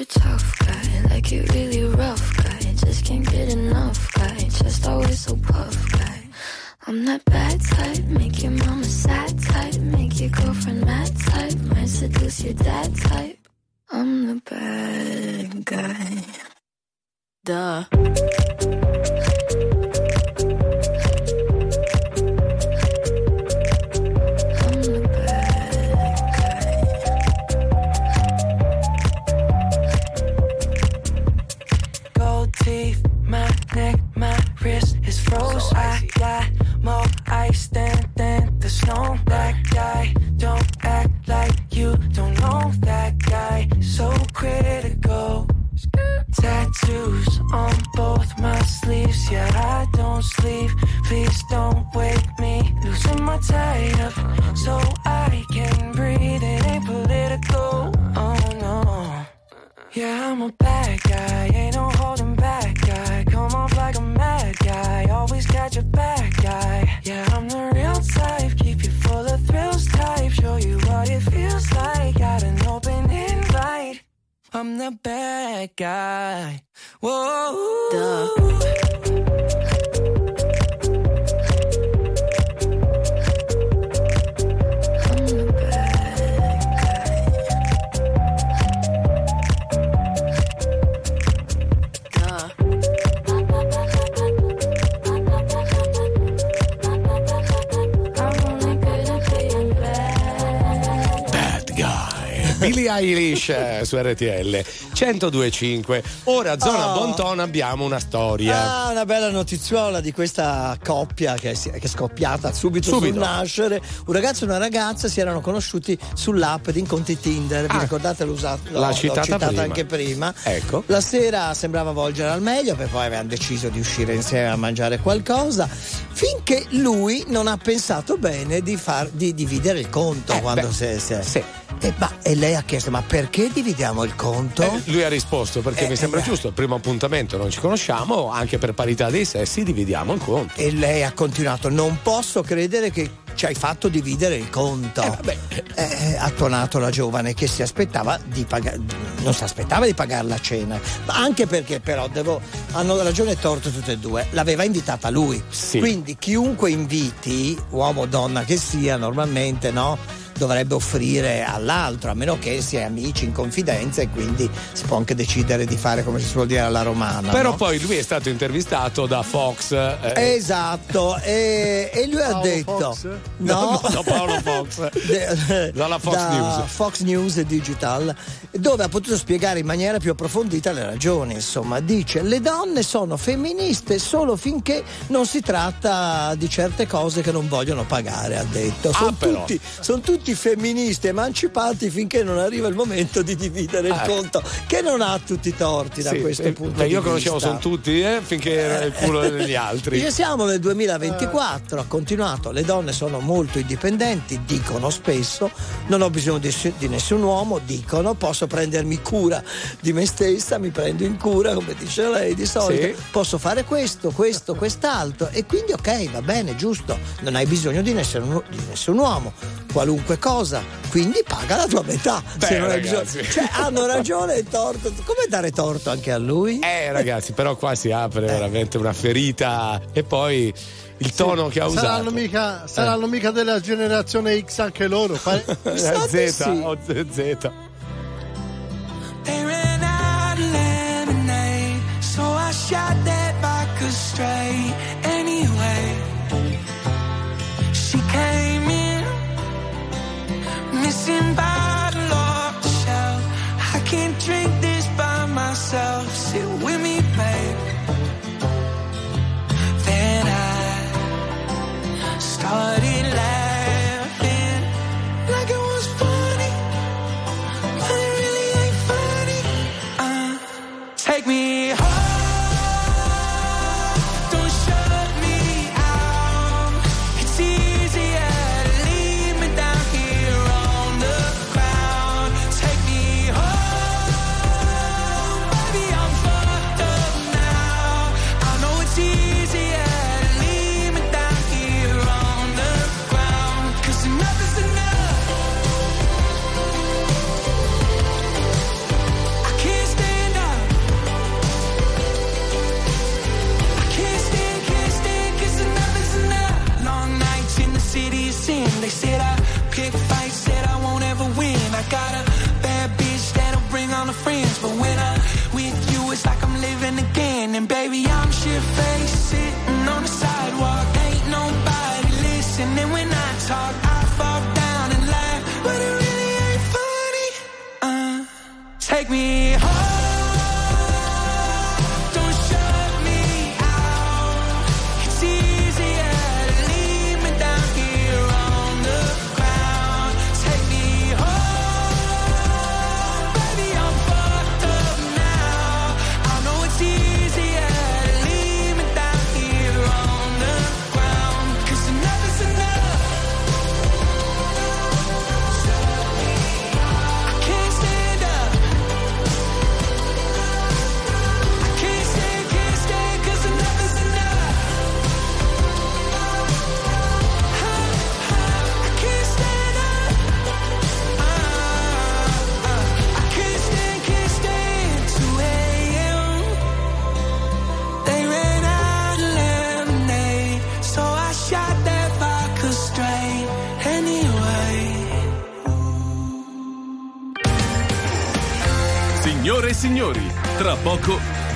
su RTL 1025. Ora, zona Oh. Bonton, abbiamo una storia. Ah, una bella notiziola di questa coppia che, si- che è scoppiata subito, Subito. sul nascere. Un ragazzo e una ragazza si erano conosciuti sull'app di incontri Tinder. Vi ricordate l'ho usata? Ah. L'ha l'ho citata citata prima. anche prima. Ecco. La sera sembrava volgere al meglio, poi poi avevano deciso di uscire insieme a mangiare qualcosa. Finché lui non ha pensato bene di, far, di dividere il conto quando Eh, beh, si è. E, ma- e lei ha chiesto: ma perché dividiamo il conto? Eh, lui ha risposto perché Eh, mi sembra eh, giusto, il primo appuntamento non ci conosciamo, anche per parità dei sessi dividiamo il conto. E lei ha continuato: Non posso credere che ci hai fatto dividere il conto. Eh, ha tonato la giovane che si aspettava di pagare, non si aspettava di pagare la cena, ma anche perché però devo, hanno ragione e torto tutte e due. L'aveva invitata lui. Quindi chiunque inviti, uomo o donna che sia, normalmente no? Dovrebbe offrire all'altro, a meno che si è amici in confidenza e quindi si può anche decidere di fare come si suol dire alla romana. Però no? poi lui è stato intervistato da Fox. eh, Esatto, e, e lui ha Paolo detto: Fox? No, No, no, Paolo Fox. De- Dalla Fox da News. Fox News Digital, dove ha potuto spiegare in maniera più approfondita le ragioni. Insomma, dice: Le donne sono femministe solo finché non si tratta di certe cose che non vogliono pagare, ha detto. Sono, Ah, tutti, son tutti femministi emancipati finché non arriva il momento di dividere il Ah. conto, che non ha tutti i torti da sì, questo eh, punto di io vista. conoscevo sono tutti eh, finché era il culo degli altri. Dice, siamo nel 2024, ha continuato, le donne sono molto indipendenti, dicono spesso, non ho bisogno di, di nessun uomo, dicono, posso prendermi cura di me stessa, mi prendo in cura, come dice lei di solito, Sì. posso fare questo, questo, quest'altro e quindi ok, va bene, giusto, non hai bisogno di nessun, di nessun uomo, qualunque cosa, quindi paga la tua metà. Beh, se non hai ragazzi. Cioè, hanno ragione e torto, come dare torto anche a lui? Eh ragazzi, però qua si apre veramente una ferita e poi il tono che ha usato. Saranno mica, saranno mica della generazione X anche loro. Fa- Eh, Z o Z. Of lemonade, so I shot that. Anyway, Sitting by the locked shelf. I can't drink this by myself. Sit with me, babe. Then I started laughing like it was funny, but it really ain't funny. Uh, take me home. Me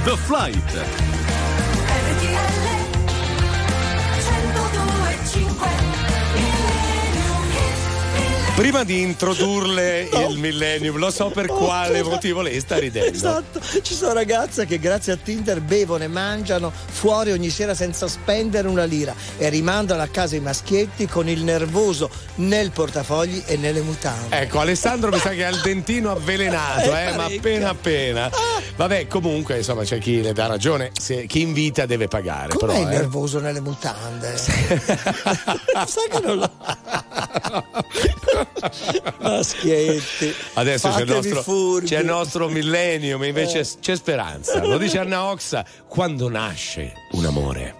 The Flight. Prima di introdurle il millennium, lo so per quale motivo lei sta ridendo. Esatto, ci sono ragazze che grazie a Tinder bevono e mangiano fuori ogni sera senza spendere una lira e rimandano a casa i maschietti con il nervoso nel portafogli e nelle mutande. Ecco, Alessandro mi sa che ha il dentino avvelenato, Eh, eh, ma appena appena. Vabbè, comunque, insomma, c'è chi le dà ragione, se- chi invita deve pagare. Com'è però, eh. nervoso nelle mutande? Sai che non lo. Maschietti. Adesso c'è il, nostro, c'è il nostro millennium, invece Eh. c'è speranza. Lo dice Anna Oxa, quando nasce un amore.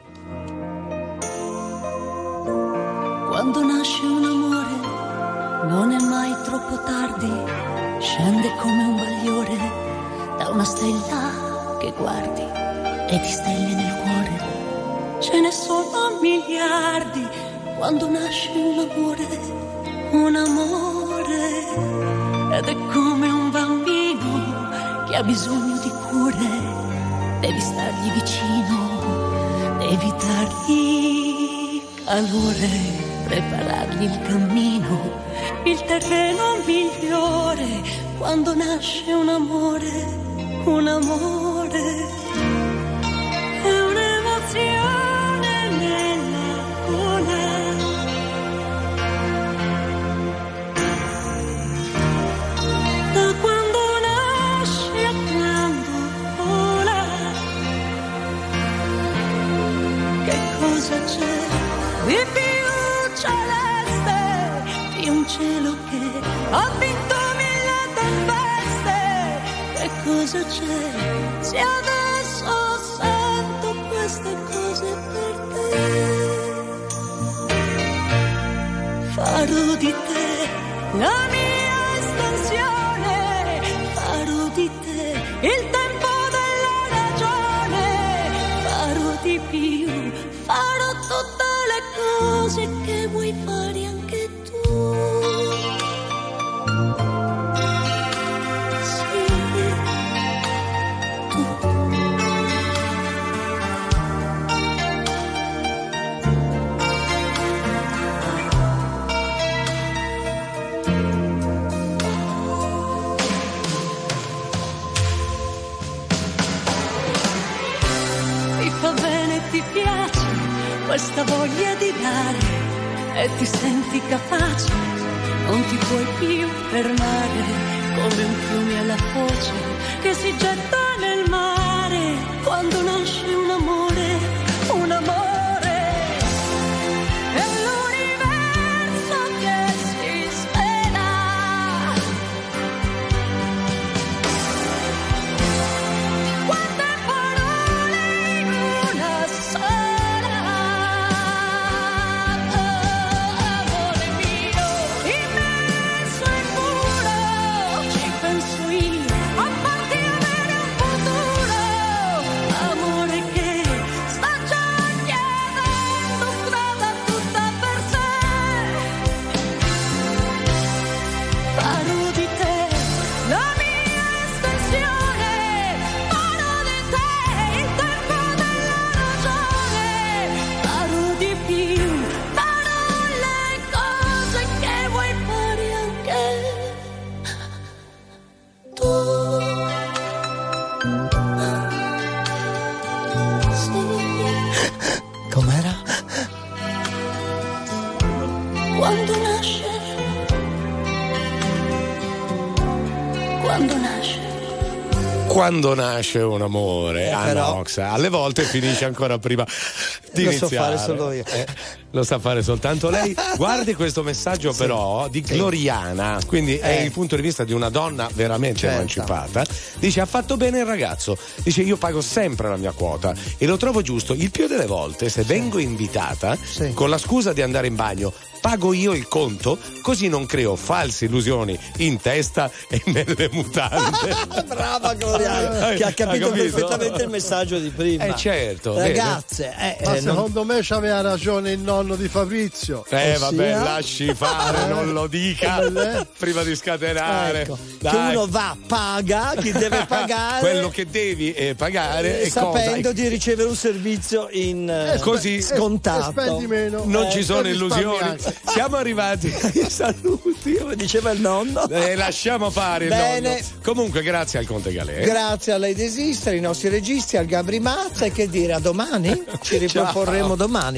Quando nasce un amore non è mai troppo tardi, scende come un bagliore da una stella che guardi e di stelle nel cuore. Ce ne sono miliardi quando nasce un amore, un amore. Ed è come un bambino che ha bisogno di cure, devi stargli vicino, devi dargli calore, preparargli il cammino, il terreno migliore quando nasce un amore, un amore. Ha vinto mille tempeste? Che cosa c'è se adesso sento queste cose per te? Farò di te la mia estensione, farò di te il tempo della ragione, farò di più, farò tutte le cose che vuoi fare Quando nasce un amore, Eh, ah, però- Nox, alle volte finisce ancora prima di Lo so iniziare. fare solo io. Eh, lo sa fare soltanto lei. Guardi questo messaggio però di Gloriana, quindi è Eh. il punto di vista di una donna veramente Certo. emancipata. Dice ha fatto bene il ragazzo, dice io pago sempre la mia quota e lo trovo giusto. Il più delle volte se vengo invitata con la scusa di andare in bagno pago io il conto così non creo false illusioni in testa e nelle mutande. Brava Gloriana, che ha capito, capito? perfettamente il messaggio di prima. Eh, certo, Ragazze, eh, Ma eh, non- secondo me c'aveva ragione il nonno di Fabrizio. Eh vabbè, Ossia? lasci fare, non lo dica Eh. prima di scatenare. Ecco, che uno va, paga, chi deve pagare. Quello che devi eh, pagare eh, e sapendo cosa? di ricevere un servizio in eh, Così scontato. Spendi meno. Non Eh, ci sono illusioni. Siamo arrivati ai saluti. Come diceva il nonno. Eh, lasciamo fare il Bene. nonno. Comunque, grazie al Conte Galè. Grazie a lei desistere, ai nostri registi, al Gabri Mazza e che dire a domani? Ci riproporremo domani.